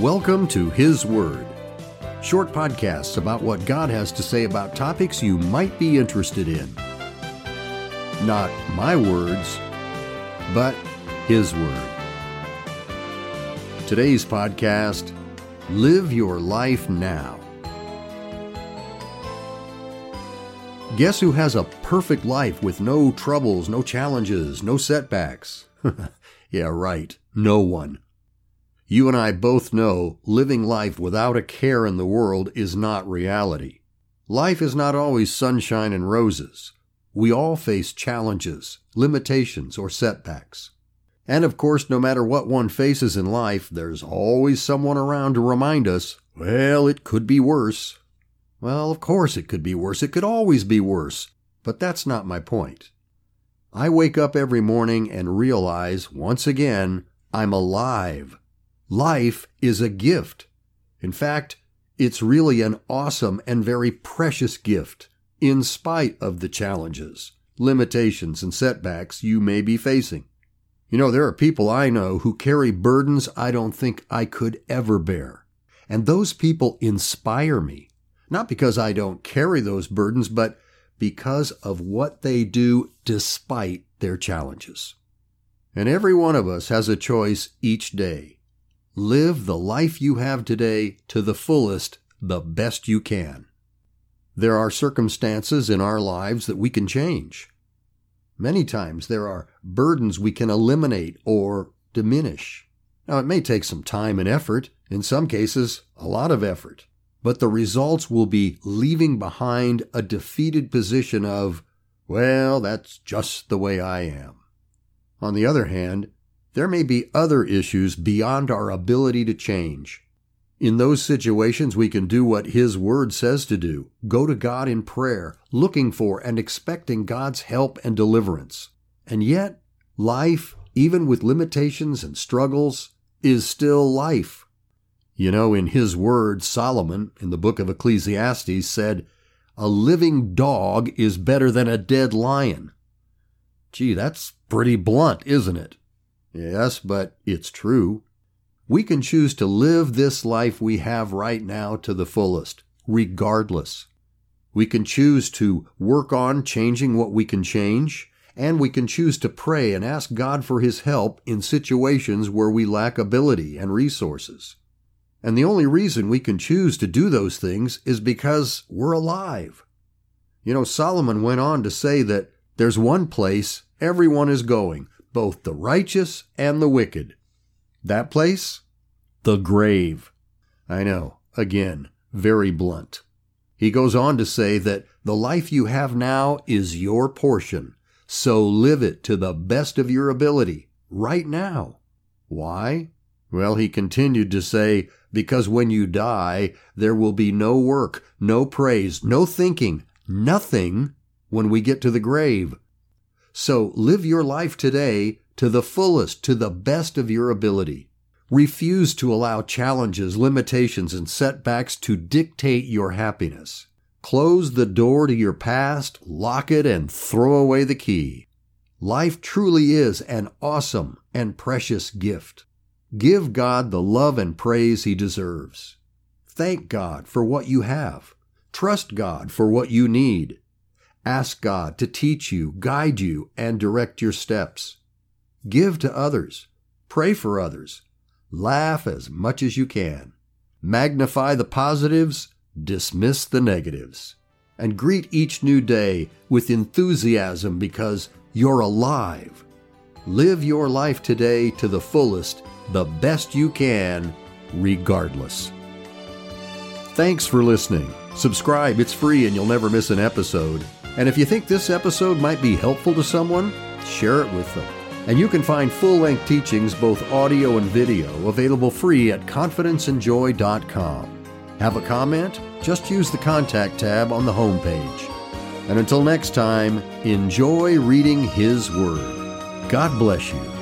Welcome to His Word. Short podcasts about what God has to say about topics you might be interested in. Not my words, but His Word. Today's podcast Live Your Life Now. Guess who has a perfect life with no troubles, no challenges, no setbacks? yeah, right. No one. You and I both know living life without a care in the world is not reality. Life is not always sunshine and roses. We all face challenges, limitations, or setbacks. And of course, no matter what one faces in life, there's always someone around to remind us, well, it could be worse. Well, of course it could be worse. It could always be worse. But that's not my point. I wake up every morning and realize, once again, I'm alive. Life is a gift. In fact, it's really an awesome and very precious gift, in spite of the challenges, limitations, and setbacks you may be facing. You know, there are people I know who carry burdens I don't think I could ever bear. And those people inspire me, not because I don't carry those burdens, but because of what they do despite their challenges. And every one of us has a choice each day. Live the life you have today to the fullest, the best you can. There are circumstances in our lives that we can change. Many times there are burdens we can eliminate or diminish. Now, it may take some time and effort, in some cases, a lot of effort, but the results will be leaving behind a defeated position of, well, that's just the way I am. On the other hand, there may be other issues beyond our ability to change. In those situations, we can do what His Word says to do go to God in prayer, looking for and expecting God's help and deliverance. And yet, life, even with limitations and struggles, is still life. You know, in his word, Solomon, in the book of Ecclesiastes, said, A living dog is better than a dead lion. Gee, that's pretty blunt, isn't it? Yes, but it's true. We can choose to live this life we have right now to the fullest, regardless. We can choose to work on changing what we can change, and we can choose to pray and ask God for His help in situations where we lack ability and resources. And the only reason we can choose to do those things is because we're alive. You know, Solomon went on to say that there's one place everyone is going, both the righteous and the wicked. That place? The grave. I know, again, very blunt. He goes on to say that the life you have now is your portion, so live it to the best of your ability, right now. Why? Well, he continued to say, because when you die, there will be no work, no praise, no thinking, nothing when we get to the grave. So live your life today to the fullest, to the best of your ability. Refuse to allow challenges, limitations, and setbacks to dictate your happiness. Close the door to your past, lock it, and throw away the key. Life truly is an awesome and precious gift. Give God the love and praise He deserves. Thank God for what you have. Trust God for what you need. Ask God to teach you, guide you, and direct your steps. Give to others. Pray for others. Laugh as much as you can. Magnify the positives, dismiss the negatives. And greet each new day with enthusiasm because you're alive. Live your life today to the fullest, the best you can, regardless. Thanks for listening. Subscribe, it's free and you'll never miss an episode. And if you think this episode might be helpful to someone, share it with them. And you can find full length teachings, both audio and video, available free at confidenceandjoy.com. Have a comment? Just use the contact tab on the homepage. And until next time, enjoy reading His Word. God bless you.